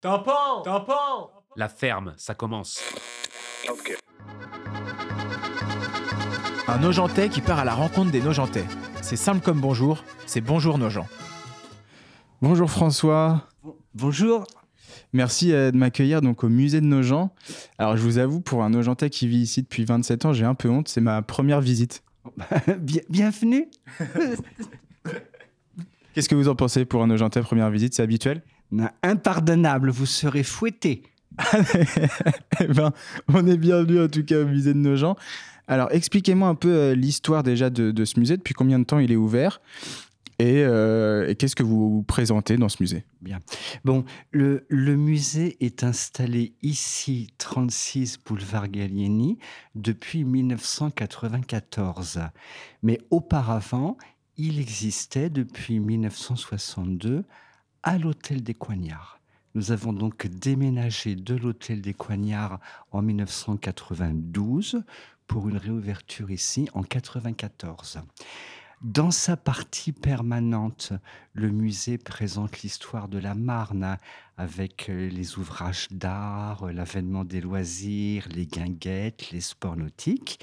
Tampon Tampon La ferme, ça commence. Un Nogentais qui part à la rencontre des Nogentais. C'est simple comme bonjour, c'est bonjour Nogent. Bonjour François, Bonjour. merci euh, de m'accueillir donc au musée de Nogent. Alors je vous avoue, pour un Nogentais qui vit ici depuis 27 ans, j'ai un peu honte, c'est ma première visite. Bien- bienvenue. Qu'est-ce que vous en pensez pour un Nogentais première visite C'est habituel? Impardonnable, vous serez fouetté. Eh ben, on est bienvenue en tout cas au musée de Nogent. Alors expliquez-moi un peu euh, l'histoire déjà de, de ce musée, depuis combien de temps il est ouvert? Et, euh, et qu'est-ce que vous présentez dans ce musée? Bon, le, le musée est installé ici, 36 boulevard Gallieni, depuis 1994. Mais auparavant, il existait depuis 1962 à l'hôtel des Coignards. Nous avons donc déménagé de l'hôtel des Coignards en 1992 pour une réouverture ici en 1994. Dans sa partie permanente, le musée présente l'histoire de la Marne avec les ouvrages d'art, l'avènement des loisirs, les guinguettes, les sports nautiques.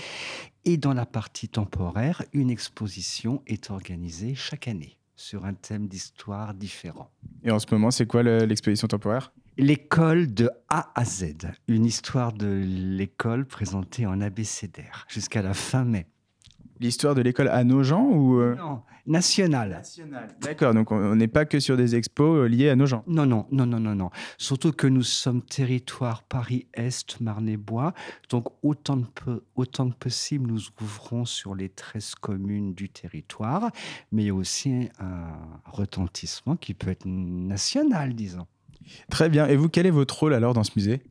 Et dans la partie temporaire, une exposition est organisée chaque année sur un thème d'histoire différent. Et en ce moment, c'est quoi le- l'exposition temporaire? L'école de A à Z, une histoire de l'école présentée en abécédaire jusqu'à la fin mai. L'histoire de l'école à Nogent ou euh, Non, nationale. D'accord, donc on n'est pas que sur des expos euh, liés à Nogent. Non, non, non, non, non, non. Surtout que nous sommes territoire Paris-Est, Marne-et-Bois. Donc, autant, de peu- autant que possible, nous ouvrons sur les 13 communes du territoire. Mais il y a aussi un retentissement qui peut être national, disons. Très bien. Et vous, quel est votre rôle alors dans ce musée?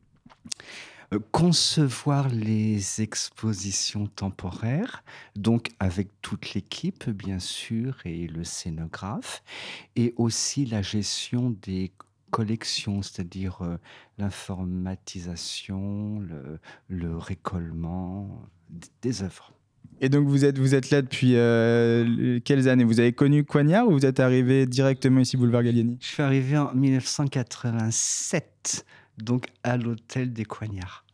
Concevoir les expositions temporaires, donc avec toute l'équipe, bien sûr, et le scénographe, et aussi la gestion des collections, c'est-à-dire euh, l'informatisation, le, le récollement des œuvres. Et donc vous êtes, vous êtes là depuis euh, quelles années? Vous avez connu Coignard ou vous êtes arrivé directement ici, boulevard Gallieni? Je suis arrivé en 1987, donc à l'hôtel des Coignards,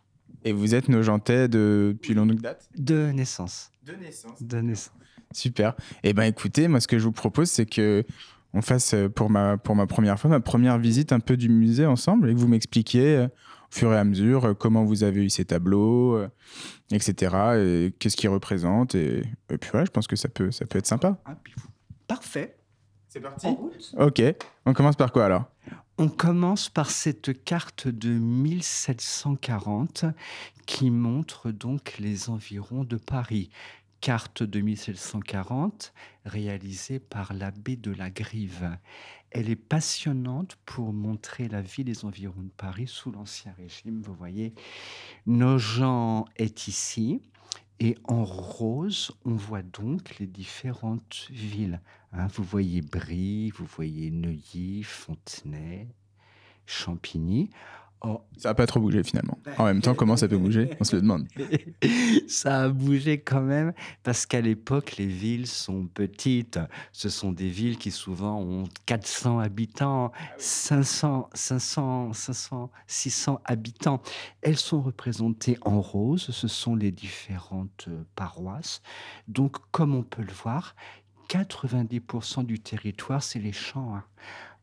Et vous êtes Nogentais depuis longue date? De naissance. De naissance. De naissance. Super. Eh ben écoutez, moi ce que je vous propose, c'est que on fasse euh, pour ma, pour ma première fois, ma première visite un peu du musée ensemble et que vous m'expliquiez euh, au fur et à mesure euh, comment vous avez eu ces tableaux, etc. Et qu'est-ce qu'ils représentent. Et, et puis voilà, je pense que ça peut, ça peut être sympa. Ah, puis vous- Parfait. C'est parti En route. Ok. On commence par quoi alors? On commence par cette carte de 1740 qui montre donc les environs de Paris. Carte de 1740 réalisée par l'abbé de la Grive. Elle est passionnante pour montrer la vie des environs de Paris sous l'Ancien Régime. Vous voyez, Nogent est ici. Et en rose, on voit donc les différentes villes. Hein, vous voyez Brie, vous voyez Neuilly, Fontenay, Champigny. Oh, Ça n'a pas trop bougé finalement. En même temps, comment ça peut bouger? On se le demande. ça a bougé quand même parce qu'à l'époque, les villes sont petites. Ce sont des villes qui souvent ont 400 habitants, 500, 500, 500, 600 habitants. Elles sont représentées en rose. Ce sont les différentes euh, paroisses. Donc, comme on peut le voir, 90% du territoire, c'est les champs. hein.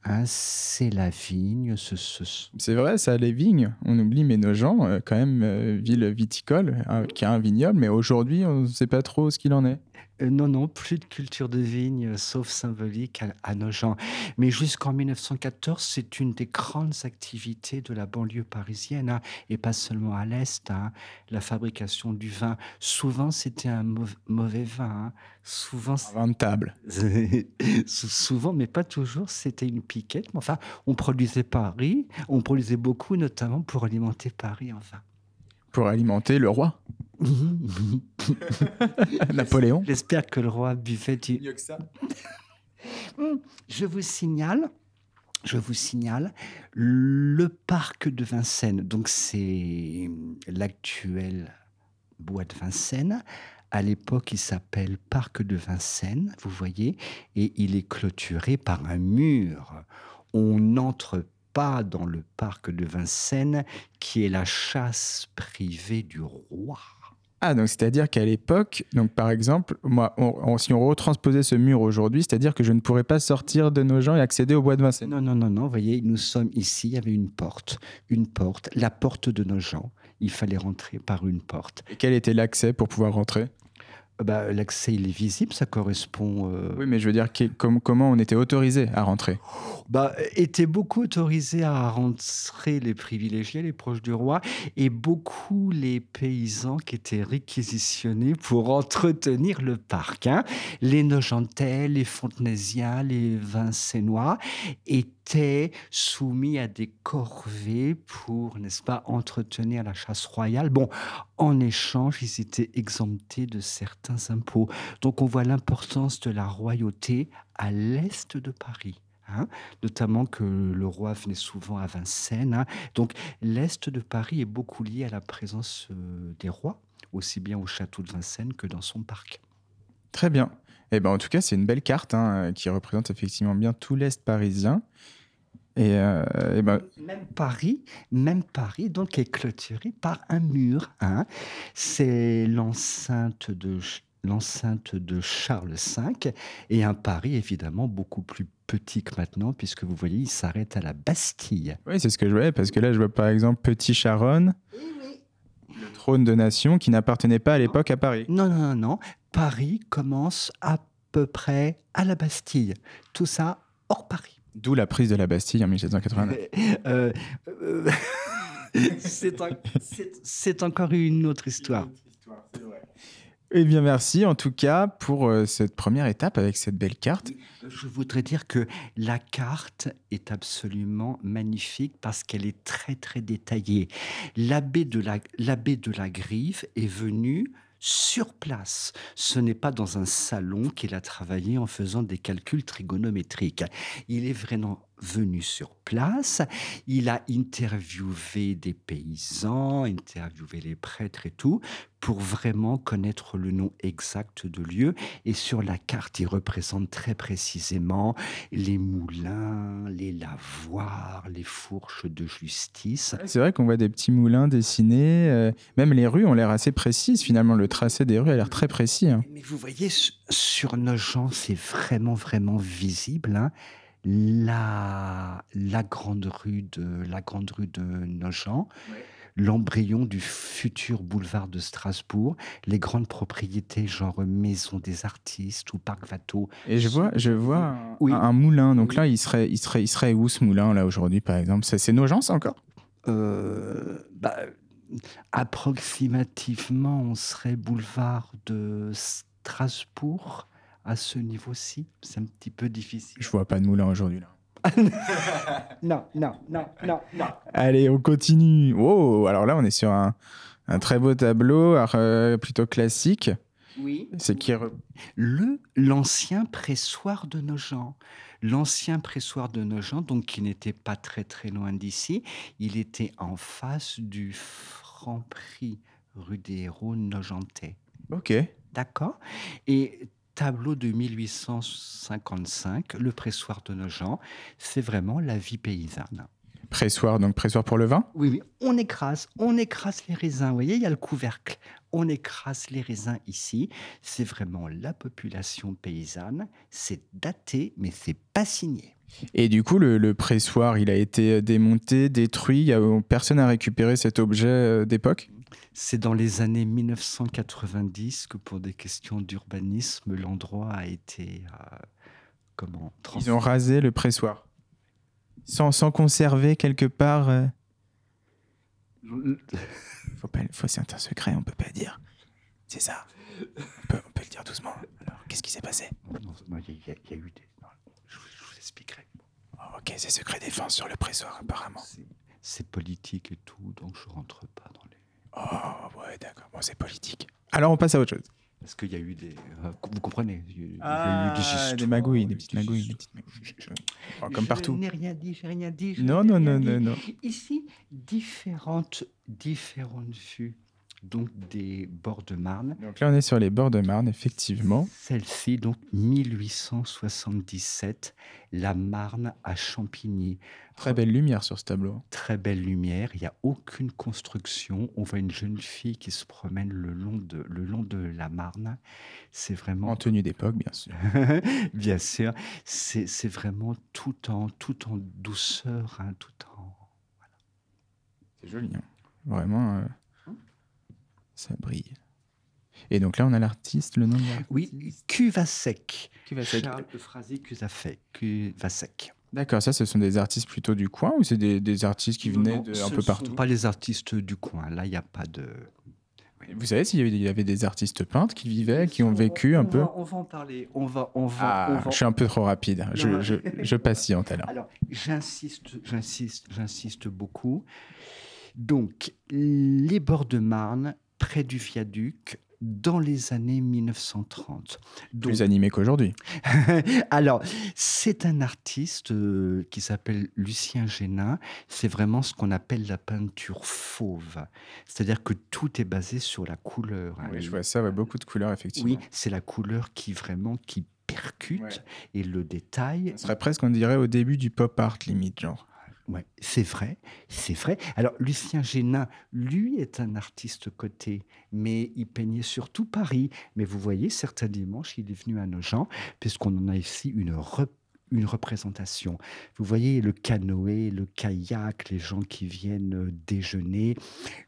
Hein, c'est la vigne, ce, ce- C'est vrai, ça, les vignes, on oublie, mais Nogent, euh, quand même, euh, ville viticole, hein, qui a un vignoble, mais aujourd'hui, on ne sait pas trop ce qu'il en est. Euh, non, non, plus de culture de vigne, euh, sauf symbolique, à, à Nogent. Mais jusqu'en 1914, c'est une des grandes activités de la banlieue parisienne, hein, et pas seulement à l'Est. hein, la fabrication du vin. Souvent, c'était un mau- mauvais vin. hein. Souvent, Un vin de table. Sou- souvent, mais pas toujours, c'était une piquette. Mais enfin, on produisait Paris, on produisait beaucoup, notamment pour alimenter Paris en vin. Pour alimenter le roi, Napoléon. J'espère que le roi Mieux que ça. Je vous signale, je vous signale le parc de Vincennes. Donc c'est l'actuel bois de Vincennes. À l'époque, il s'appelle Parc de Vincennes, vous voyez, et il est clôturé par un mur. On n'entre pas dans le parc de Vincennes, qui est la chasse privée du roi. Ah, donc c'est-à-dire qu'à l'époque, donc par exemple, moi, on- on- si on retransposait ce mur aujourd'hui, c'est-à-dire que je ne pourrais pas sortir de nos gens et accéder au bois de Vincennes. Non, non, non, non, vous voyez, nous sommes ici, il y avait une porte, une porte, la porte de nos gens. Il fallait rentrer par une porte. Et quel était l'accès pour pouvoir rentrer? Bah, L'accès, il est visible, ça correspond... euh, Oui, mais je veux dire, que- com- comment on était autorisé à rentrer? Bah, étaient beaucoup autorisés à rentrer les privilégiés, les proches du roi, et beaucoup les paysans qui étaient réquisitionnés pour entretenir le parc. hein. Les Nogentais, les Fontenaisiens, les Vincennois soumis à des corvées pour, n'est-ce pas, entretenir la chasse royale. Bon, en échange, ils étaient exemptés de certains impôts. Donc on voit l'importance de la royauté à l'est de Paris. hein, notamment que le roi venait souvent à Vincennes. hein. Donc l'est de Paris est beaucoup lié à la présence euh, des rois, aussi bien au château de Vincennes que dans son parc. Très bien. Eh ben, en tout cas, c'est une belle carte hein, qui représente effectivement bien tout l'Est parisien. Et, euh, ben, Même Paris, même Paris, donc est clôturé par un mur. hein. C'est l'enceinte de l'enceinte de Charles V et un Paris évidemment beaucoup plus petit que maintenant puisque vous voyez il s'arrête à la Bastille. oui, c'est ce que je voyais, parce que là, je vois par exemple Petit Charonne, le trône de nation qui n'appartenait pas à l'époque à Paris. Non non non non, Paris commence à peu près à la Bastille. Tout ça hors Paris. D'où la prise de la Bastille en 1789. Euh, euh, c'est un- encore une autre histoire. Eh bien, merci en tout cas pour euh, cette première étape avec cette belle carte. Je voudrais dire que la carte est absolument magnifique parce qu'elle est très très détaillée. L'abbé de la, l'abbé de la Grive est venu sur place. Ce n'est pas dans un salon qu'il a travaillé en faisant des calculs trigonométriques. Il est vraiment venu sur place. Il a interviewé des paysans, interviewé les prêtres et tout, pour vraiment connaître le nom exact de lieu. Et sur la carte, il représente très précisément les moulins, les lavoirs, les fourches de justice. C'est vrai qu'on voit des petits moulins dessinés. euh, même les rues ont l'air assez précises finalement. Le tracé des rues a l'air très précis. hein. Mais vous voyez, su- sur nos gens, c'est vraiment, vraiment visible. hein. La, la grande rue de la grande rue de Nogent, l'embryon du futur boulevard de Strasbourg, les grandes propriétés genre Maison des Artistes ou Parc Watteau. Et je vois, je vois un, Oui. un moulin. Donc Oui. là, il serait, il serait, il serait où ce moulin là aujourd'hui par exemple? C'est c'est Nogent ça, encore? Euh, bah, approximativement, on serait boulevard de Strasbourg à ce niveau-ci. C'est un petit peu difficile. Je vois pas de moulin aujourd'hui là. Non, non, non, non, non. Allez, on continue. Oh, alors là, on est sur un, un très beau tableau, euh, plutôt classique. Oui. C'est qui Le l'ancien pressoir de Nogent. L'ancien pressoir de Nogent, donc qui n'était pas très très loin d'ici, il était en face du Franprix rue des Héros Nogentais. Ok. D'accord? Et tableau de 1855, le pressoir de Nogent, c'est vraiment la vie paysanne. Pressoir, donc pressoir pour le vin? Oui, oui, on écrase, on écrase les raisins. Vous voyez, il y a le couvercle. On écrase les raisins ici. C'est vraiment la population paysanne. C'est daté, mais c'est pas signé. Et du coup, le, le pressoir, il a été démonté, détruit? Il y a- personne n'a récupéré cet objet euh, d'époque? C'est dans les années 1990 que, pour des questions d'urbanisme, l'endroit a été euh, comment Ils ont rasé le pressoir. Sans, sans conserver quelque part. euh, Faut pas, faut, c'est un secret, on peut pas dire. C'est ça. On peut, on peut le dire doucement. Alors, qu'est-ce qui s'est passé? Il y, a- il y a eu des. non, je, vous- je vous expliquerai. Oh, Ok, c'est secret défense sur le pressoir, apparemment. C'est- politique et tout, donc je rentre pas dans. Oh, ouais, d'accord. Bon, c'est politique. Alors, on passe à autre chose. Parce qu'il y a eu des. euh, vous comprenez il y a eu- il y a eu Ah, des magouilles, des petites magouilles, des petites magouilles. Oh, comme Je partout. n'ai rien dit, j'ai rien dit. je Non, n'ai non, rien non, dit. non, non. Ici, différentes, différentes vues donc des bords de Marne. Donc là, on est sur les bords de Marne, effectivement. Celle-ci, donc 1877, la Marne à Champigny. Très belle lumière sur ce tableau. Très belle lumière, il n'y a aucune construction. On voit une jeune fille qui se promène le long de, le long de la Marne. C'est vraiment. En tenue d'époque, bien sûr. bien sûr. C'est vraiment tout en, tout en douceur, hein, tout en. C'est joli. hein. Vraiment, euh, ça brille. Et donc là, on a l'artiste, le nom de l'artiste Oui, Cuvasec. Cuvasec. Charles Cuvasec. Cuvasec. D'accord, ça, ce sont des artistes plutôt du coin ou c'est des, des artistes qui venaient Non, de, ce un peu ne partout? Sont pas les artistes du coin. Là, il n'y a pas de. Vous savez s'il y avait, il y avait des artistes peintres qui vivaient, qui ont vécu un on peu? Va, on va en parler. On va, on va, Ah, on va- je suis un peu trop rapide. Je, Non. je, je patiente alors. Alors, j'insiste, j'insiste, j'insiste beaucoup. Donc, les bords de Marne, près du viaduc, dans les années 1930. Donc, Plus animé qu'aujourd'hui. Alors, c'est un artiste euh, qui s'appelle Lucien Génin. C'est vraiment ce qu'on appelle la peinture fauve. C'est-à-dire que tout est basé sur la couleur. hein. Oui, je vois ça, ouais, beaucoup de couleurs, effectivement. Oui, c'est la couleur qui vraiment qui percute Ouais. et le détail. Ce serait presque, on dirait, au début du pop art, limite, genre. Ouais, c'est vrai, c'est vrai. Alors, Lucien Génin, lui, est un artiste coté, mais il peignait surtout Paris. Mais vous voyez, certains dimanches, il est venu à Nogent, puisqu'on en a ici une, rep- une représentation. Vous voyez le canoë, le kayak, les gens qui viennent euh, déjeuner,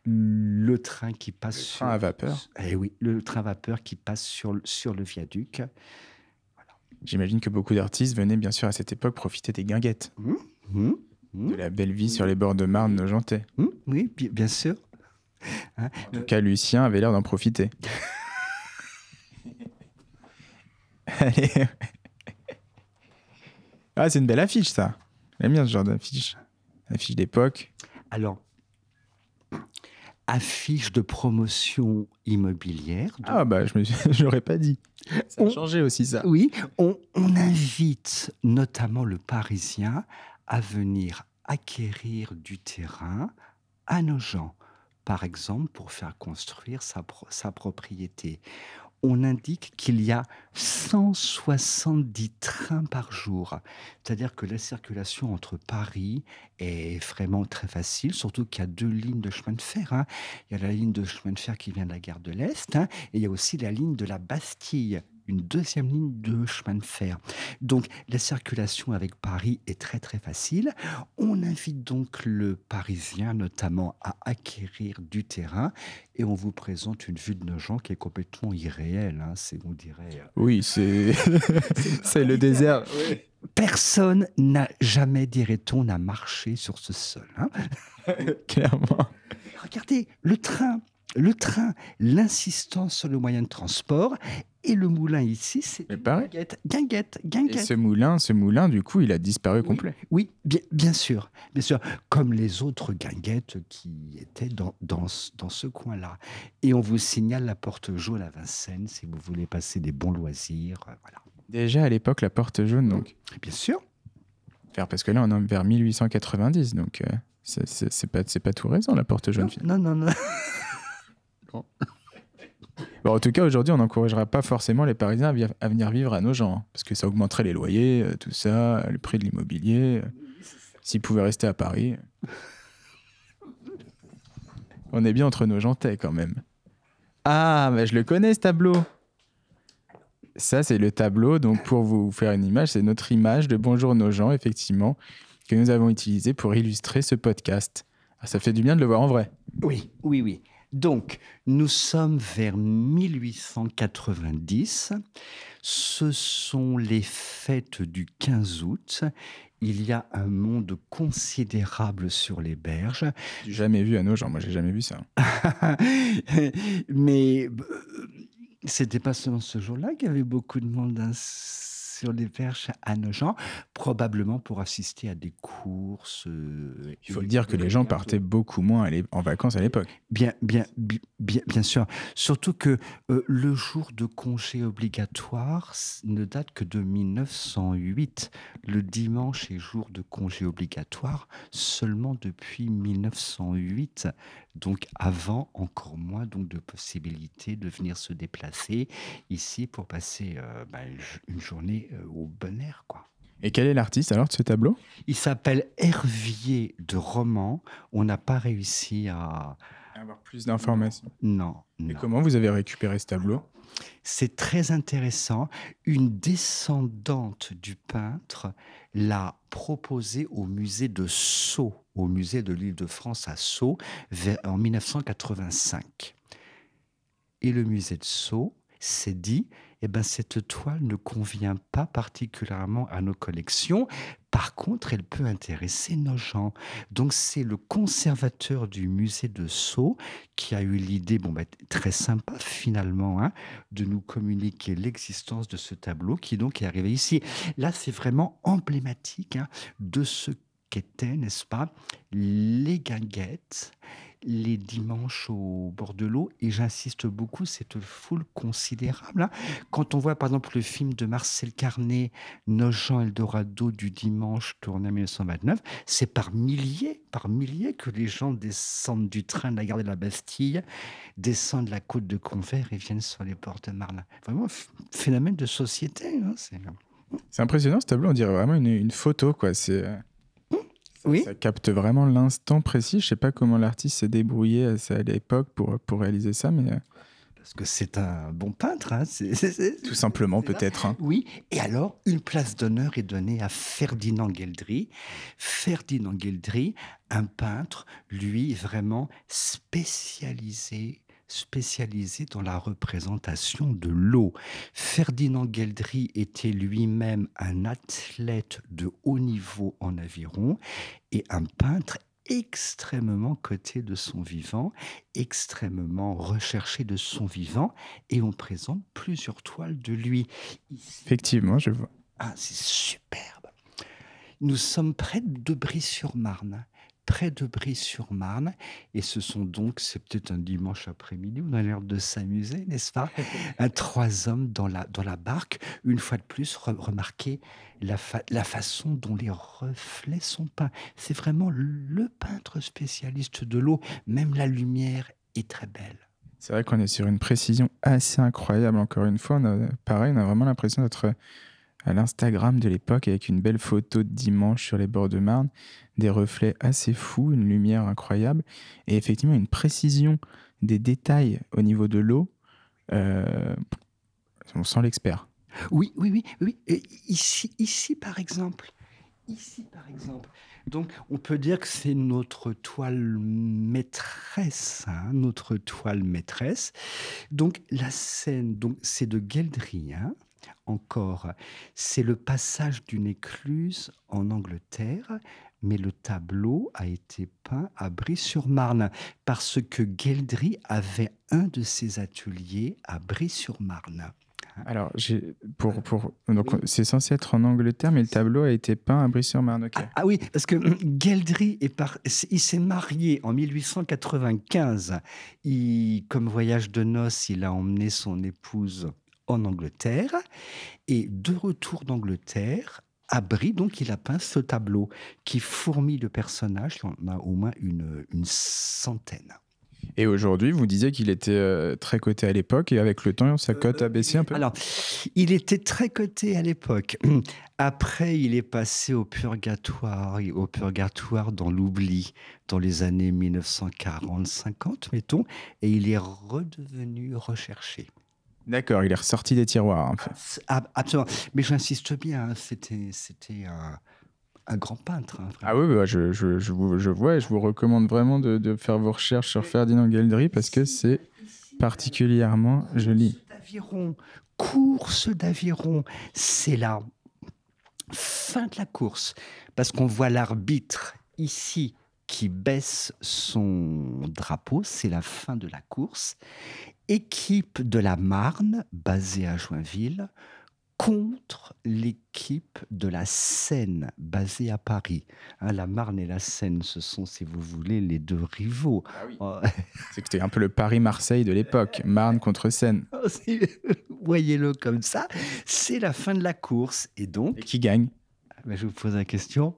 le train qui passe Le sur... train à vapeur. Eh oui, le train à vapeur qui passe sur, le- sur le viaduc. J'imagine que beaucoup d'artistes venaient, bien sûr, à cette époque, profiter des guinguettes, Hum, hum, de la belle vie sur les bords de Marne nogentais. hum, oui, bi- bien sûr. En tout cas, Lucien avait l'air d'en profiter. Allez. Ah, c'est une belle affiche, ça. J'aime bien ce genre d'affiche. Affiche d'époque. Alors, affiche de promotion immobilière. donc- Ah, bah, je je l'aurais pas dit. Ça a On- changé aussi, ça. Oui, on, on invite notamment le Parisien à venir acquérir du terrain à nos gens, par exemple pour faire construire sa, pro- sa propriété. On indique qu'il y a 170 trains par jour. C'est-à-dire que la circulation entre Paris est vraiment très facile, surtout qu'il y a deux lignes de chemin de fer. hein. Il y a la ligne de chemin de fer qui vient de la gare de l'Est hein, et il y a aussi la ligne de la Bastille, une deuxième ligne de chemin de fer. Donc la circulation avec Paris est très très facile. On invite donc le Parisien notamment à acquérir du terrain et on vous présente une vue de nos gens qui est complètement irréelle. hein. C'est, on dirait, euh, Oui, c'est c'est le désert. personne n'a jamais, dirait-on, n'a marché sur ce sol. hein. Clairement. Regardez, le train, le train, l'insistance sur le moyen de transport et le moulin ici, c'est pareil. guinguette, guinguette, Et guinguette. ce moulin, ce moulin, du coup, il a disparu complet. Oui, bien, bien sûr, bien sûr, comme les autres guinguettes qui étaient dans, dans, ce- dans ce coin-là. Et on vous signale la porte jaune à Vincennes si vous voulez passer des bons loisirs. euh, Voilà. Déjà à l'époque, la porte jaune, donc. Bien sûr. Parce que là, on est vers 1890, donc euh, c'est- pas, pas tout récent, la porte jaune. Non, non, non. Bon, en tout cas, aujourd'hui, on n'encouragera pas forcément les Parisiens à, venir vivre à nos gens, hein, parce que ça augmenterait les loyers, euh, tout ça, le prix de l'immobilier. euh, S'ils pouvaient rester à Paris. On est bien entre nos gentais quand même. Ah, mais je le connais ce tableau. Ça, c'est le tableau. Donc, pour vous faire une image, c'est notre image de Bonjour nos gens, effectivement, que nous avons utilisé pour illustrer ce podcast. Ah, ça fait du bien de le voir en vrai. Oui, oui, oui. Donc, nous sommes vers 1890. Ce sont les fêtes du 15 août. Il y a un monde considérable sur les berges. Jamais vu à nos gens. Moi, j'ai jamais vu ça. Mais euh, c'était pas seulement ce jour-là qu'il y avait beaucoup de monde hein, sur les perches à Nogent, probablement pour assister à des courses. euh, Il faut le dire que les gens partaient beaucoup moins en vacances à l'époque. Bien, bien, bi- bien, bien sûr. Surtout que euh, le jour de congé obligatoire ne date que de 1908. Le dimanche est jour de congé obligatoire seulement depuis 1908. Donc avant, encore moins donc de possibilités de venir se déplacer ici pour passer euh, bah, une journée euh, au bon air, quoi. Et quel est l'artiste alors de ce tableau? Il s'appelle Hervier de Roman. On n'a pas réussi à... Avoir plus d'informations. Non, Et non. comment vous avez récupéré ce tableau? C'est très intéressant. Une descendante du peintre l'a proposé au musée de Sceaux, au musée de l'Île-de-France à Sceaux, en 1985. Et le musée de Sceaux s'est dit, eh ben, cette toile ne convient pas particulièrement à nos collections. Par contre, elle peut intéresser nos gens. Donc, c'est le conservateur du musée de Sceaux qui a eu l'idée, bon, ben, très sympa finalement, hein, de nous communiquer l'existence de ce tableau qui donc est arrivé ici. Là, c'est vraiment emblématique hein, de ce qu'étaient, n'est-ce pas, les guinguettes, les dimanches au bord de l'eau, et j'insiste beaucoup, cette foule considérable. hein. Quand on voit par exemple le film de Marcel Carnet, Nogent Eldorado du dimanche, tourné en 1929, c'est par milliers, par milliers que les gens descendent du train de la gare de la Bastille, descendent la côte de Convert et viennent sur les ports de Marne. Vraiment, ph- phénomène de société. hein, c'est- impressionnant ce tableau, on dirait vraiment une, une photo quoi. C'est euh, Oui. ça capte vraiment l'instant précis. Je sais pas comment l'artiste s'est débrouillé à, ça- l'époque pour, pour réaliser ça, mais euh, Parce que c'est un bon peintre. hein, tout simplement peut-être. hein. Oui, et alors une place d'honneur est donnée à Ferdinand Gueldry. Ferdinand Gueldry, un peintre, lui, vraiment spécialisé spécialisé dans la représentation de l'eau. Ferdinand Gueldry était lui-même un athlète de haut niveau en aviron et un peintre extrêmement coté de son vivant, extrêmement recherché de son vivant, et on présente plusieurs toiles de lui. Ici, Effectivement, je vois. ah, c'est superbe. Nous sommes près de Brie-sur-Marne. Près de Brie-sur-Marne. Et ce sont donc, c'est peut-être un dimanche après-midi, on a l'air de s'amuser, n'est-ce pas? Un Trois hommes dans la, dans la barque. Une fois de plus, re- remarquez la, fa- la façon dont les reflets sont peints. C'est vraiment le peintre spécialiste de l'eau. Même la lumière est très belle. C'est vrai qu'on est sur une précision assez incroyable. Encore une fois, on a, pareil, on a vraiment l'impression d'être à l'Instagram de l'époque avec une belle photo de dimanche sur les bords de Marne, des reflets assez fous, une lumière incroyable et effectivement une précision des détails au niveau de l'eau. Euh, on sent l'expert. Oui, oui, oui, oui. Et ici, ici, par exemple, ici, par exemple. Donc, on peut dire que c'est notre toile maîtresse, hein, notre toile maîtresse. Donc, la scène, donc, c'est de Gueldry, hein, encore. C'est le passage d'une écluse en Angleterre, mais le tableau a été peint à Brie-sur-Marne parce que Gueldry avait un de ses ateliers à Brie-sur-Marne. Alors, j'ai- pour, pour, donc, c'est censé être en Angleterre, mais le tableau a été peint à Brie-sur-Marne. Ah, ah oui, parce que Gueldry est par- il s'est marié en 1895. Il, comme voyage de noces, il a emmené son épouse en Angleterre. Et de retour d'Angleterre, à Brie, donc il a peint ce tableau qui fourmille de personnages. Il y en a au moins une, une centaine. Et aujourd'hui, vous disiez qu'il était euh, très coté à l'époque, et avec le temps, sa cote a baissé un peu? Alors, il était très coté à l'époque. Après, il est passé au purgatoire, au purgatoire dans l'oubli, dans les années 1940-50, mettons, et il est redevenu recherché. D'accord, il est ressorti des tiroirs. en fait. Absolument. Mais j'insiste bien, hein, c'était, c'était un, un grand peintre. hein, Ah oui, bah, je, je, je, vous, je vois et je vous recommande vraiment de, de faire vos recherches sur Ferdinand Gueldry parce que c'est particulièrement joli. Course d'aviron, course d'aviron, c'est la fin de la course, parce qu'on voit l'arbitre ici qui baisse son drapeau, c'est la fin de la course. Équipe de la Marne, basée à Joinville, contre l'équipe de la Seine, basée à Paris. Hein, la Marne et la Seine, ce sont, si vous voulez, les deux rivaux. Oh, C'est que c'était un peu le Paris-Marseille de l'époque, Marne contre Seine. Voyez-le comme ça, c'est la fin de la course. Et donc, Et qui gagne? Ben, je vous pose la question.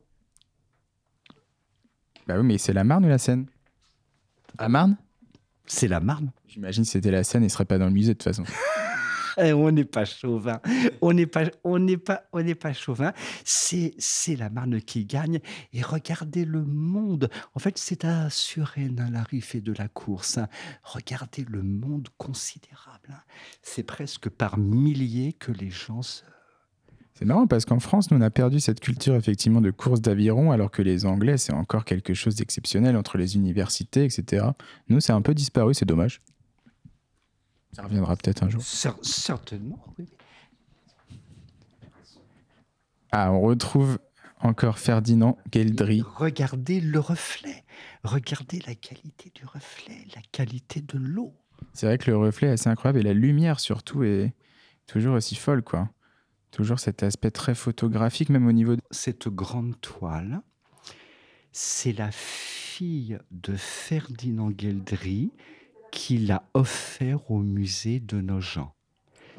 Bah oui, mais c'est la Marne ou la Seine? La Marne? C'est la Marne. J'imagine que c'était la Seine, il serait pas dans le musée de toute façon. Eh, on n'est pas chauvin. On n'est pas, on n'est pas, on n'est pas chauvin. C'est, c'est la Marne qui gagne. Et regardez le monde. En fait, c'est à Suresnes, hein, l'arrivée de la course. hein. Regardez le monde considérable. hein. C'est presque par milliers que les gens se... C'est marrant parce qu'en France, nous, on a perdu cette culture effectivement de course d'aviron, alors que les Anglais, c'est encore quelque chose d'exceptionnel entre les universités, etc. Nous, c'est un peu disparu, c'est dommage. Ça reviendra peut-être un jour. Cer- certainement, oui. Ah, on retrouve encore Ferdinand Geldry. Regardez le reflet. Regardez la qualité du reflet, la qualité de l'eau. C'est vrai que le reflet est assez incroyable et la lumière surtout est toujours aussi folle, quoi. Toujours cet aspect très photographique, même au niveau de... cette grande toile, c'est la fille de Ferdinand Geldry qui l'a offert au musée de Nogent.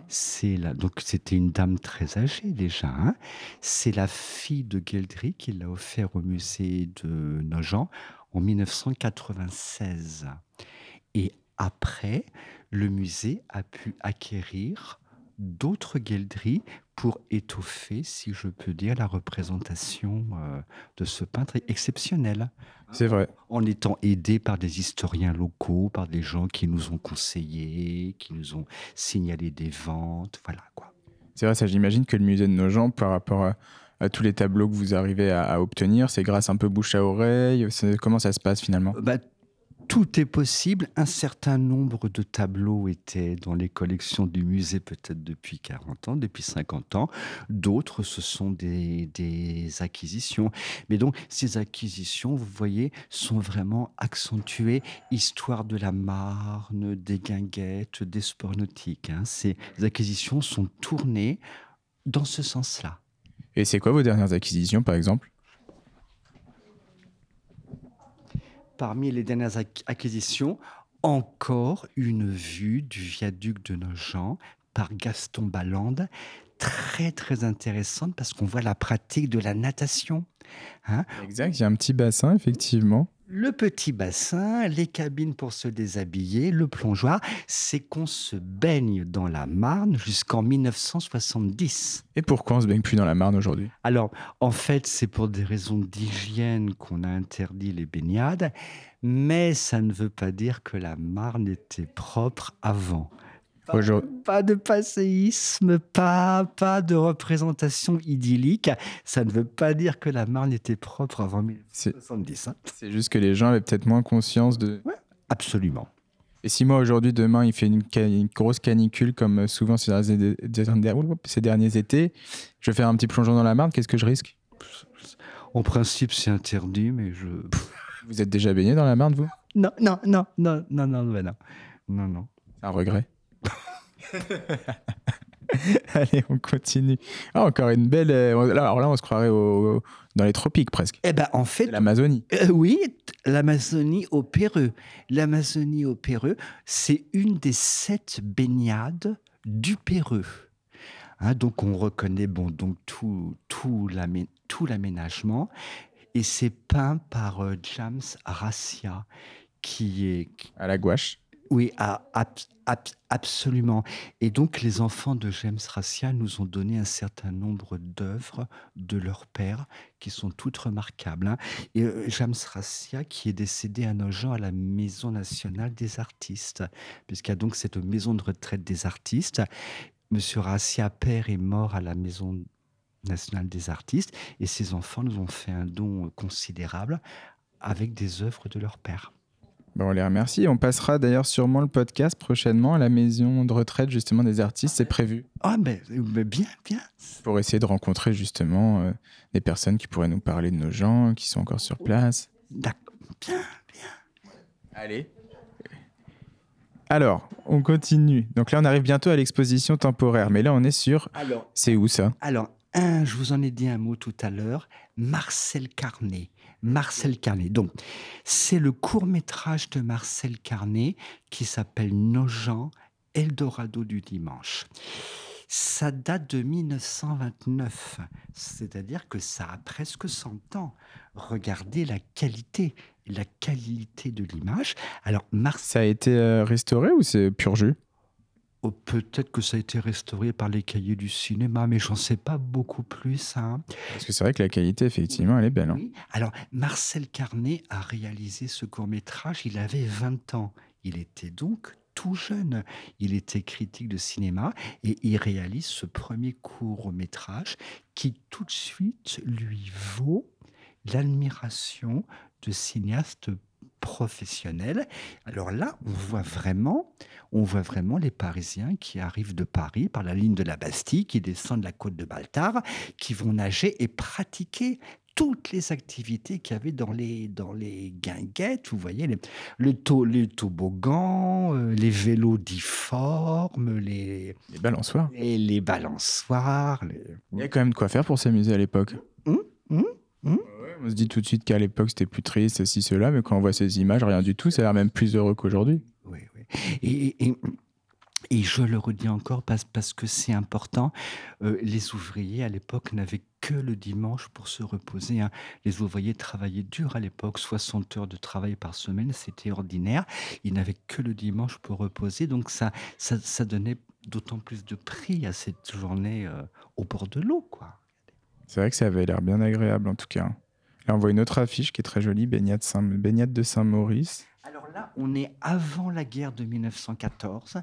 C'est la, donc c'était une dame très âgée déjà. hein. C'est la fille de Geldry qui l'a offert au musée de Nogent en 1996. Et après, le musée a pu acquérir d'autres Geldry pour étoffer, si je peux dire, la représentation euh, de ce peintre exceptionnel, C'est vrai. en étant aidé par des historiens locaux, par des gens qui nous ont conseillés, qui nous ont signalé des ventes, voilà quoi. C'est vrai, ça, j'imagine que le musée de Nogent, par rapport à, à tous les tableaux que vous arrivez à, à obtenir, c'est grâce un peu bouche à oreille. Comment ça se passe finalement? Bah, tout est possible. Un certain nombre de tableaux étaient dans les collections du musée peut-être depuis 40 ans, depuis 50 ans. D'autres, ce sont des, acquisitions. Mais donc, ces acquisitions, vous voyez, sont vraiment accentuées. Histoire de la Marne, des guinguettes, des sports nautiques. hein. Ces acquisitions sont tournées dans ce sens-là. Et c'est quoi vos dernières acquisitions, par exemple? Parmi les dernières ac- acquisitions, encore une vue du viaduc de Nogent par Gaston Ballande, très très intéressante parce qu'on voit la pratique de la natation. Exact, il y a un petit bassin, effectivement. Le petit bassin, les cabines pour se déshabiller, le plongeoir, c'est qu'on se baigne dans la Marne jusqu'en 1970. Et pourquoi on se baigne plus dans la Marne aujourd'hui? Alors, en fait, c'est pour des raisons d'hygiène qu'on a interdit les baignades, mais ça ne veut pas dire que la Marne était propre avant. Pas, pas de passéisme, pas, pas de représentation idyllique. Ça ne veut pas dire que la Marne était propre avant C'est 1970. hein. c'est juste que les gens avaient peut-être moins conscience de... Absolument. Et si moi, aujourd'hui, demain, il fait une, grosse canicule, comme euh, souvent ces derniers, ces derniers étés, je vais faire un petit plongeon dans la Marne, qu'est-ce que je risque? En principe, c'est interdit, mais je. Vous êtes déjà baigné dans la Marne, vous? Non, non, non, non, non, non, non. Non, non. Un regret. Allez, on continue. Ah, encore une belle. euh, alors là, on se croirait au- dans les tropiques presque. Eh ben, en fait, L'Amazonie. Euh, oui, l'Amazonie au Pérou. L'Amazonie au Pérou, c'est une des sept baignades du Pérou. Hein, donc on reconnaît bon, donc tout, tout l'amé- tout l'aménagement et c'est peint par euh, James Rassia qui est À la gouache. Oui, ab- ab- absolument. Et donc, les enfants de James Rassia nous ont donné un certain nombre d'œuvres de leur père qui sont toutes remarquables. hein. Et euh, James Rassia, qui est décédé à Nogent à la Maison nationale des artistes, puisqu'il y a donc cette maison de retraite des artistes. Monsieur Rassia, père, est mort à la Maison nationale des artistes, et ses enfants nous ont fait un don considérable avec des œuvres de leur père. Bon, on les remercie. On passera d'ailleurs sûrement le podcast prochainement à la maison de retraite justement des artistes. C'est prévu Ah, mais, mais bien, bien. pour essayer de rencontrer justement euh, des personnes qui pourraient nous parler de nos gens, qui sont encore sur place. D'accord. Bien. Allez. Alors, on continue. Donc là, on arrive bientôt à l'exposition temporaire. Mais là, on est sur. Alors, C'est où ça? alors un, je vous en ai dit un mot tout à l'heure, Marcel Carnet. Marcel Carnet. Donc, c'est le court métrage de Marcel Carnet qui s'appelle Nos gens, Eldorado du dimanche. Ça date de 1929, c'est-à-dire que ça a presque 100 ans. Regardez la qualité, la qualité de l'image. Alors, Marcel Ça a été euh, restauré ou c'est pur jus? Oh, Peut-être que ça a été restauré par les cahiers du cinéma, mais j'en sais pas beaucoup plus. hein. Parce que c'est vrai que la qualité, effectivement, elle est belle. hein. Oui. Alors, Marcel Carnet a réalisé ce court-métrage, il avait 20 ans. Il était donc tout jeune. Il était critique de cinéma et il réalise ce premier court-métrage qui tout de suite lui vaut l'admiration de cinéastes professionnels. Alors là, on voit vraiment, on voit vraiment les Parisiens qui arrivent de Paris par la ligne de la Bastille, qui descendent la côte de Baltard, qui vont nager et pratiquer toutes les activités qu'il y avait dans les, dans les guinguettes, vous voyez, les, le to- les toboggans, euh, les vélos difformes, les, Les balançoires. et les balançoires. les- Il y a quand même de quoi faire pour s'amuser à l'époque. Hum, hum, hum. On se dit tout de suite qu'à l'époque, c'était plus triste, ceci, cela, mais quand on voit ces images, rien du tout, ça a l'air même plus heureux qu'aujourd'hui. Oui, oui. Et, et- et je le redis encore parce, parce que c'est important, euh, les ouvriers à l'époque n'avaient que le dimanche pour se reposer. hein. Les ouvriers travaillaient dur à l'époque, 60 heures de travail par semaine, c'était ordinaire. Ils n'avaient que le dimanche pour reposer, donc ça, ça, ça donnait d'autant plus de prix à cette journée euh, au bord de l'eau. quoi. C'est vrai que ça avait l'air bien agréable, en tout cas. Là, on voit une autre affiche qui est très jolie, baignade, Saint- baignade de Saint-Maurice. Alors là, on est avant la guerre de 1914,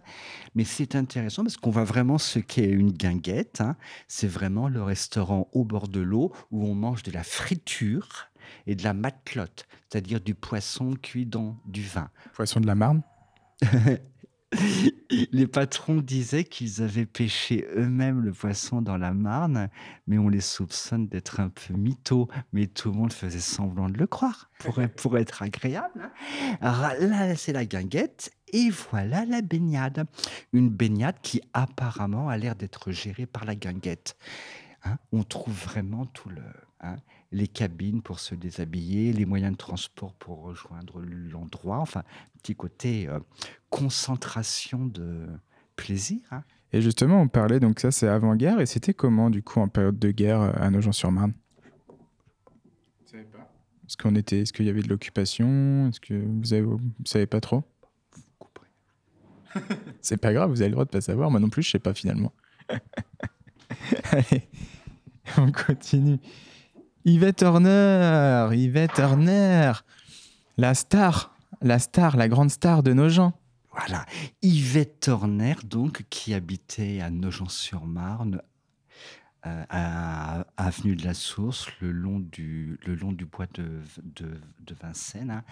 mais c'est intéressant parce qu'on voit vraiment ce qu'est une guinguette. hein. C'est vraiment le restaurant au bord de l'eau où on mange de la friture et de la matelote, c'est-à-dire du poisson cuit dans du vin. Poisson de la Marne. Les patrons disaient qu'ils avaient pêché eux-mêmes le poisson dans la Marne, mais on les soupçonne d'être un peu mythos. Mais tout le monde faisait semblant de le croire pour, être- pour être agréable. hein. Alors là, c'est la guinguette. Et voilà la baignade. Une baignade qui apparemment a l'air d'être gérée par la guinguette. Hein, on trouve vraiment tout le, hein, les cabines pour se déshabiller, les moyens de transport pour rejoindre l'endroit. Enfin, petit côté euh, concentration de plaisir. hein. Et justement, on parlait, donc ça, c'est avant-guerre, et c'était comment, du coup, en période de guerre euh, à Nogent-sur-Marne? Est-ce qu'on était, est-ce qu'il y avait de l'occupation? Est-ce que vous avez, vous savez pas trop? C'est pas grave, vous avez le droit de pas savoir. Moi non plus, je sais pas finalement. Allez, on continue. Yvette Horner, Yvette Horner, la star, la star, la grande star de nos gens. Voilà. Yvette Horner, donc, qui habitait à Nogent-sur-Marne, euh, à Avenue de la Source, le long du, le bois de Vincennes, hein,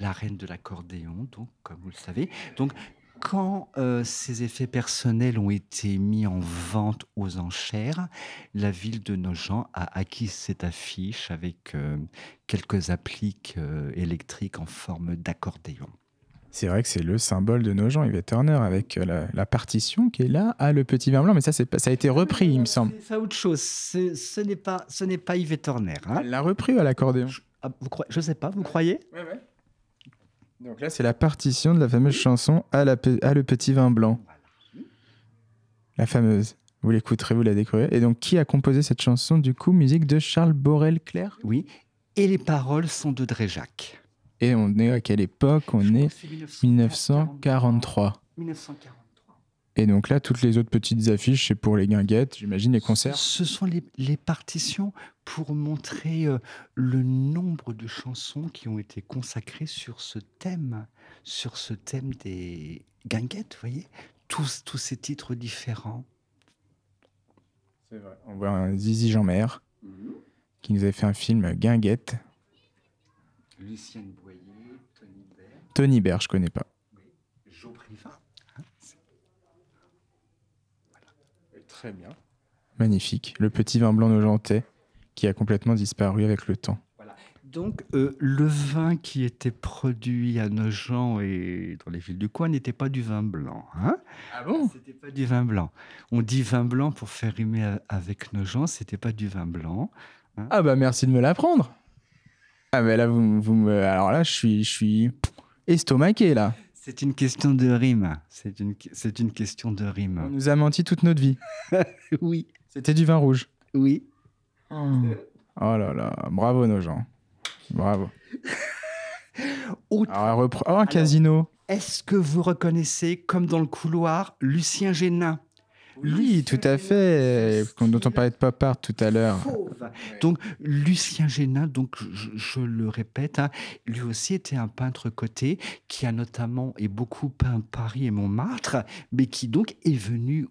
la reine de l'accordéon, donc, comme vous le savez. Donc, quand euh, ces effets personnels ont été mis en vente aux enchères, la ville de Nogent a acquis cette affiche avec euh, quelques appliques euh, électriques en forme d'accordéon. C'est vrai que c'est le symbole de nos gens, Yvette Horner, avec la, la partition qui est là, à le petit vin blanc. Mais ça, ça a été repris, il me semble. C'est autre chose. Ce, n'est pas, ce n'est pas Yves Horner. Hein Elle l'a repris à l'accordéon. Ah, vous croyez, je sais pas. Vous croyez? Donc là, c'est la partition de la fameuse chanson à, la pe- à le petit vin blanc. La fameuse. Vous l'écouterez, vous la découvrirez. Et donc, qui a composé cette chanson Du coup, musique de Charles Borel-Clair? Oui. Et les paroles sont de Dréjac. Et on est à quelle époque? On est 1943. 1943. Et donc là, toutes les autres petites affiches, c'est pour les guinguettes, j'imagine, les concerts. Ce sont les, les partitions pour montrer euh, le nombre de chansons qui ont été consacrées sur ce thème, sur ce thème des guinguettes, vous voyez? Tous, tous ces titres différents. C'est vrai. On voit un Zizi Jean-Mer qui nous avait fait un film Guinguette. Lucienne Boyer, Tony Bert, Tony Bert, je connais pas. Très bien. Magnifique. Le petit vin blanc nogentais qui a complètement disparu avec le temps. Donc, euh, le vin qui était produit à Nogent et dans les villes du coin n'était pas du vin blanc. Hein? Ah bon? C'était pas du vin blanc. On dit vin blanc pour faire rimer avec Nogent, c'était pas du vin blanc. Ah bah merci de me l'apprendre. Ah mais là, vous, vous me... Alors là, je suis, je suis estomaqué, là. C'est une question de rime. C'est une, c'est une question de On rime. nous a menti toute notre vie. Oui, C'était du vin rouge. oui. Oh là là, bravo nos gens. Bravo. Autre- Alors, repre- oh, un casino. Est-ce que vous reconnaissez, comme dans le couloir, Lucien Génin? Oui, tout à fait. Dont on parlait de pop art tout à l'heure. Donc Lucien Génin, donc je, je le répète, hein, lui aussi était un peintre coté qui a notamment et beaucoup peint Paris et Montmartre, mais qui donc est venu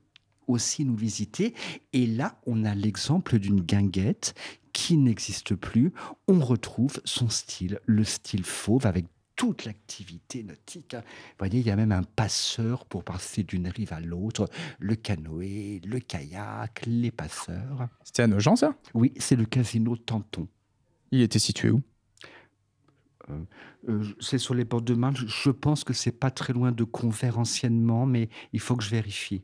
aussi nous visiter. Et là, on a l'exemple d'une guinguette qui n'existe plus. On retrouve son style, le style fauve avec toute l'activité nautique. hein. Vous voyez, il y a même un passeur pour passer d'une rive à l'autre, le canoë, le kayak, les passeurs. C'était à Nogent, ça? Oui, c'est le casino Tanton. Il était situé où? Euh, c'est sur les bords de Marne. Je- Je pense que c'est pas très loin de Convert anciennement, mais il faut que je vérifie.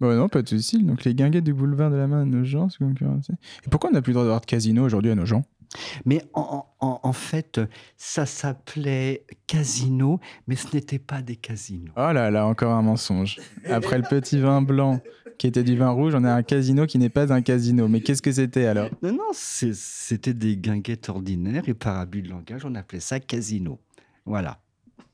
Bon, non, pas de souci. Donc, les guinguettes du boulevard de la main à Nogent, c'est concurrencé. Et pourquoi on n'a plus le droit d'avoir de casino aujourd'hui à Nogent? Mais en, en- en fait, ça s'appelait casino, mais ce n'était pas des casinos. Oh là là, encore un mensonge. Après le petit vin blanc qui était du vin rouge, on a un casino qui n'est pas un casino. Mais qu'est-ce que c'était alors? Non, non, c'est- c'était des guinguettes ordinaires et par abus de langage, on appelait ça casino. Voilà.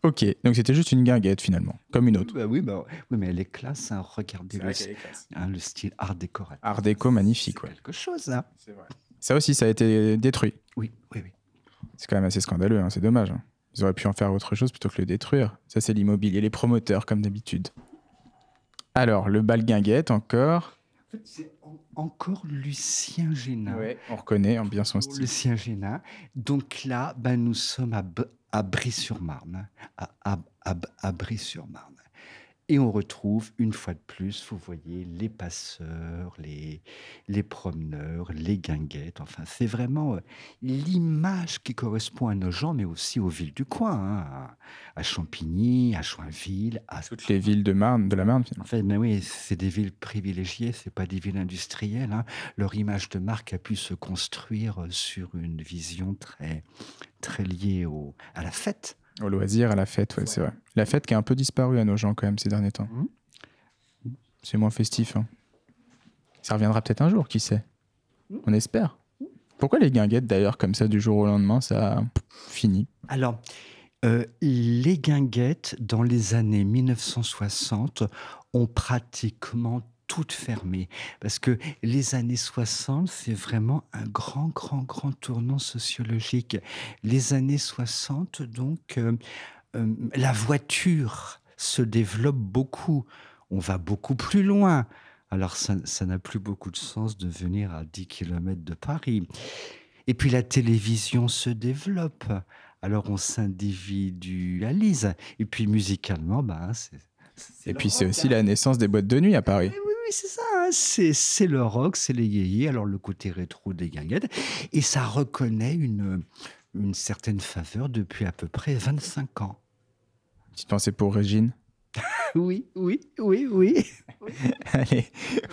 Ok, donc c'était juste une guinguette finalement, comme une autre. Bah oui, bah, oui, mais elle est classe. hein. Regardez le, est classe. hein, le style art décoratif. Art déco magnifique, C'est ouais. quelque chose, hein. Ça aussi, ça a été détruit. Oui, oui, oui. C'est quand même assez scandaleux, hein, c'est dommage. hein. Ils auraient pu en faire autre chose plutôt que le détruire. Ça, c'est l'immobilier, les promoteurs, comme d'habitude. Alors, le bal guinguette, encore. En fait, c'est en- encore Lucien Génin. On reconnaît en bien son style. Lucien Génin. Donc là, ben, nous sommes à, B- à Brie-sur-Marne. À, à, à, à Brie-sur-Marne. Et on retrouve, une fois de plus, vous voyez, les passeurs, les, les promeneurs, les guinguettes. Enfin, c'est vraiment euh, l'image qui correspond à nos gens, mais aussi aux villes du coin. hein, à- Champigny, à Joinville, à Toutes les villes de, Marne, de la Marne, finalement. en fait, ben oui, c'est des villes privilégiées, c'est pas des villes industrielles. hein. Leur image de marque a pu se construire euh, sur une vision très, très liée au, à la fête. Au loisir, à la fête, ouais, c'est vrai. La fête qui a un peu disparu à nos gens quand même ces derniers temps. Mhm. C'est moins festif. hein. Ça reviendra peut-être un jour, qui sait? On espère. Pourquoi les guinguettes d'ailleurs comme ça du jour au lendemain, ça a fini? Alors, euh, les guinguettes, dans les années 1960, ont pratiquement toutes fermé. Parce que les années 60, c'est vraiment un grand, grand, grand tournant sociologique. Les années 60, donc, euh, euh, la voiture se développe beaucoup. On va beaucoup plus loin. Alors, ça n'a plus beaucoup de sens de venir à 10 km de Paris. Et puis, la télévision se développe. Alors, on s'individualise. Et puis, musicalement, ben, c'est. Et puis c'est aussi hein. la naissance des boîtes de nuit à Paris. Oui, oui, c'est ça. hein. C'est, le rock, c'est les yéyés, alors le côté rétro des guinguettes. Et ça reconnaît une, une certaine faveur depuis à peu près 25 ans. Petite pensée pour Régine? Oui, oui, oui, oui. Allez,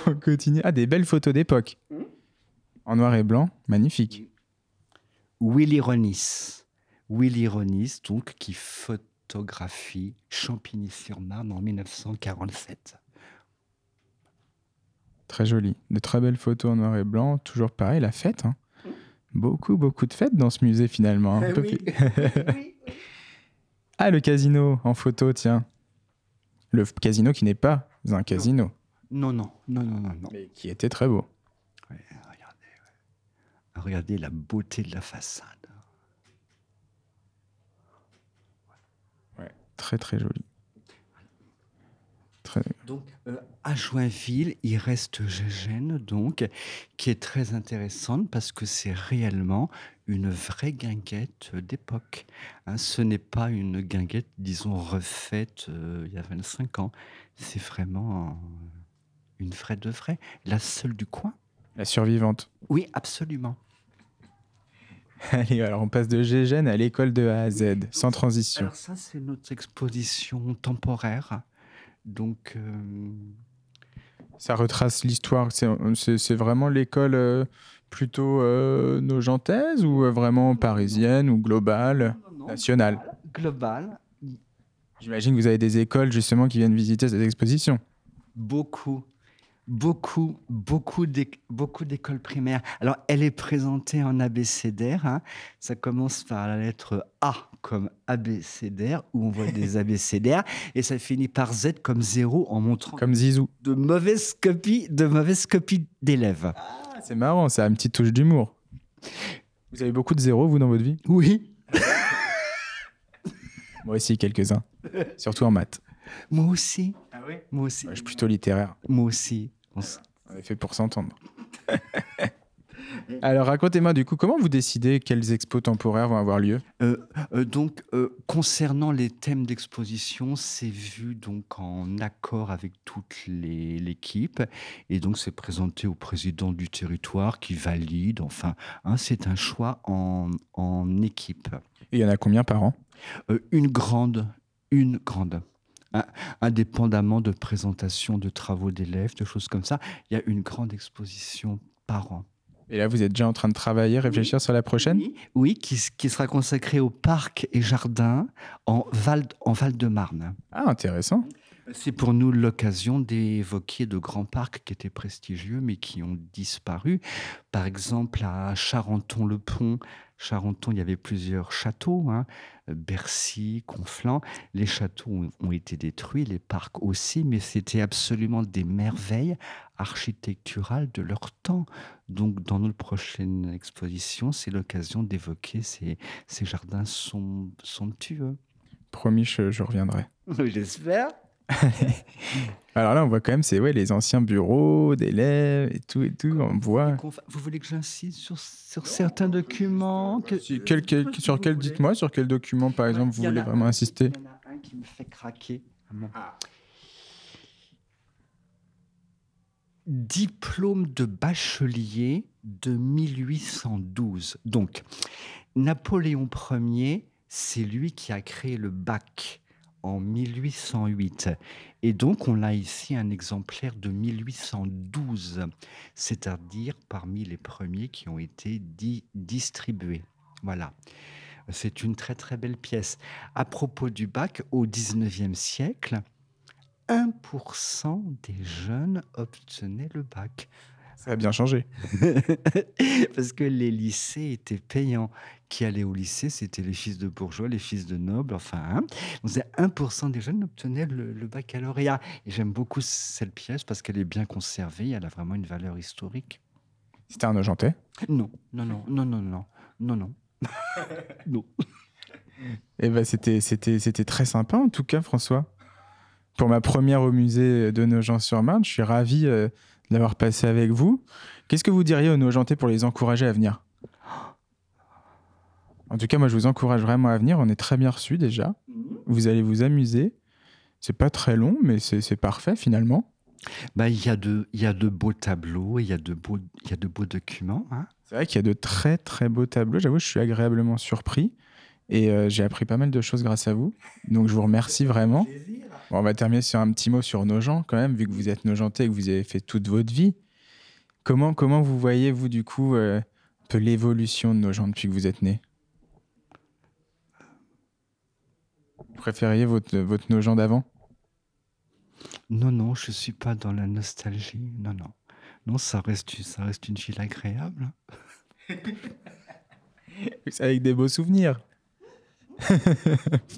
on continue. Ah, des belles photos d'époque. En noir et blanc, magnifique. Willy Ronis. Willy Ronis, donc, qui photographie Champigny-sur-Marne en 1947. Très joli. De très belles photos en noir et blanc. Toujours pareil, la fête. hein. Beaucoup, beaucoup de fêtes dans ce musée finalement. Un Eh oui. Ah, le casino en photo, tiens. Le casino qui n'est pas un casino, Non, non, non, non, non, non. mais qui était très beau. Ouais, regardez, ouais. regardez la beauté de la façade. Très, très joli. Très... Donc, euh, à Joinville, il reste Gégène, donc, qui est très intéressante parce que c'est réellement une vraie guinguette d'époque. Hein, ce n'est pas une guinguette, disons, refaite euh, il y a 25 ans. C'est vraiment une vraie de vraie. La seule du coin La survivante. Oui, absolument. Allez, alors on passe de Gégène à l'école de A à Z, sans transition. Alors ça, c'est notre exposition temporaire. Donc, euh, Ça retrace l'histoire. C'est- vraiment l'école euh, plutôt euh, nogentaise ou vraiment parisienne ou globale, non, non, nationale? global, J'imagine que vous avez des écoles justement qui viennent visiter cette exposition. beaucoup, beaucoup, beaucoup d'écoles primaires. Alors, elle est présentée en abécédaire. hein. Ça commence par la lettre A comme abécédaire, où on voit des abécédaires, et ça finit par Z comme zéro en montrant Comme Zizou. de mauvaises copies, de mauvaises copies d'élèves. Ah, c'est marrant, ça a une petite touche d'humour. Vous avez beaucoup de zéros, vous, dans votre vie? Oui, Moi aussi, quelques-uns. Surtout en maths. moi aussi. Ah oui? Moi aussi. Je suis plutôt littéraire. Moi aussi. On s- On est fait pour s'entendre. Alors, racontez-moi du coup, comment vous décidez quelles expos temporaires vont avoir lieu? Euh, euh, donc, euh, concernant les thèmes d'exposition, c'est vu donc en accord avec toute l'équipe, et donc c'est présenté au président du territoire qui valide. Enfin, hein, c'est un choix en, en équipe. Et il y en a combien par an? Euh, une grande, une grande. Indépendamment de présentation de travaux d'élèves, de choses comme ça, il y a une grande exposition par an. Et là, vous êtes déjà en train de travailler, réfléchir sur la prochaine? Oui, oui, qui, sera consacrée au parc et jardin en Val, en Val-de-Marne. Ah, intéressant. C'est pour nous l'occasion d'évoquer de grands parcs qui étaient prestigieux mais qui ont disparu. Par exemple, à Charenton-le-Pont, Charenton, il y avait plusieurs châteaux, hein, Bercy, Conflans. Les châteaux ont été détruits, les parcs aussi, mais c'était absolument des merveilles architecturales de leur temps. Donc, dans notre prochaine exposition, c'est l'occasion d'évoquer ces, ces jardins som- somptueux. Promis, je, je reviendrai. J'espère. Alors là, on voit quand même, c'est ouais, les anciens bureaux d'élèves et tout et tout. On voit. Vous voulez que j'insiste sur, sur certains documents que- Si- quel- quel- que sur quel, dites-moi, sur quel document, par exemple, vous voulez vraiment un- insister Il y en a un qui me fait craquer. Diplôme de bachelier de 1812. Donc, Napoléon Ier, c'est lui qui a créé le bac en 1808. Et donc, on a ici un exemplaire de 1812, c'est-à-dire parmi les premiers qui ont été di- distribués. Voilà. C'est une très très belle pièce. À propos du bac, au 19e siècle, 1% des jeunes obtenaient le bac. Ça a bien changé. Parce que les lycées étaient payants. Qui allaient au lycée, c'était les fils de bourgeois, les fils de nobles, enfin. hein. Donc, c'est 1% des jeunes obtenaient le, le baccalauréat. Et j'aime beaucoup cette pièce parce qu'elle est bien conservée, elle a vraiment une valeur historique. C'était un Nogentais. Non, non, non, non, non, non, non, non. non. Et ben c'était, c'était, c'était très sympa en tout cas, François. Pour ma première au musée de Nogent-sur-Marne, je suis ravi euh, de l'avoir passé avec vous. Qu'est-ce que vous diriez aux Nogentais pour les encourager à venir? En tout cas, moi, je vous encourage vraiment à venir. On est très bien reçus déjà. Vous allez vous amuser. C'est pas très long, mais c'est, c'est parfait finalement. Bah, il y a de, il y a de beaux tableaux, il y a de beaux, il y a de beaux documents. hein. C'est vrai qu'il y a de très très beaux tableaux. J'avoue, je suis agréablement surpris. Et euh, j'ai appris pas mal de choses grâce à vous. Donc je vous remercie vraiment. Bon, on va terminer sur un petit mot sur Nogent quand même, vu que vous êtes Nogentais et que vous avez fait toute votre vie. Comment, comment vous voyez, vous, du coup, euh, un peu l'évolution de Nogent depuis que vous êtes né Vous préfériez votre, votre Nogent d'avant? Non, non, je suis pas dans la nostalgie. Non, non. Non, ça reste, ça reste une ville agréable. Avec des beaux souvenirs.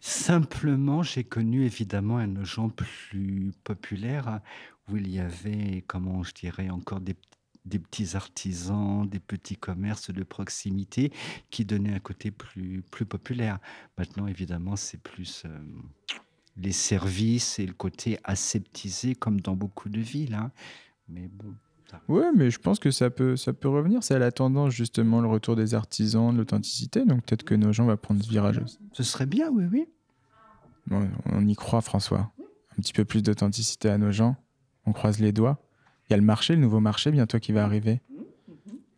Simplement, j'ai connu évidemment un gens plus populaire où il y avait, comment je dirais, encore des, petits artisans, des petits commerces de proximité qui donnaient un côté plus, plus populaire. Maintenant, évidemment, c'est plus euh, les services et le côté aseptisé comme dans beaucoup de villes. hein. Mais bon. Ouais, mais je pense que ça peut, ça peut revenir. C'est à la tendance, justement, le retour des artisans, de l'authenticité. Donc peut-être que Nogent va prendre ce virage. Ce serait bien, oui, oui. Bon, on y croit, François. Un petit peu plus d'authenticité à nos gens. On croise les doigts. Il y a le marché, le nouveau marché bientôt qui va arriver.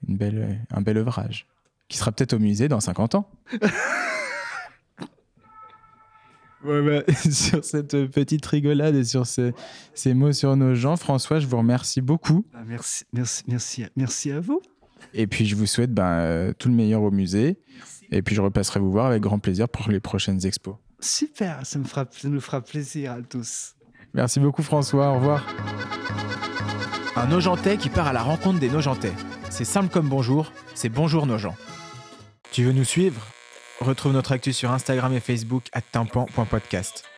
Une belle, un bel œuvrage. qui sera peut-être au musée dans 50 ans. Ouais, bah, sur cette petite rigolade et sur ces, ces mots sur nos gens, François, je vous remercie beaucoup. Bah, merci, merci, merci, à- merci à vous. Et puis, je vous souhaite ben, euh, tout le meilleur au musée. Et puis, je repasserai vous voir avec grand plaisir pour les prochaines expos. Super, ça, me fera, ça nous fera plaisir à tous. Merci beaucoup, François. Au revoir. Un Nogentais qui part à la rencontre des Nogentais. C'est simple comme bonjour, c'est bonjour nos gens. Tu veux nous suivre? Retrouve notre actu sur Instagram et Facebook à tympan.podcast.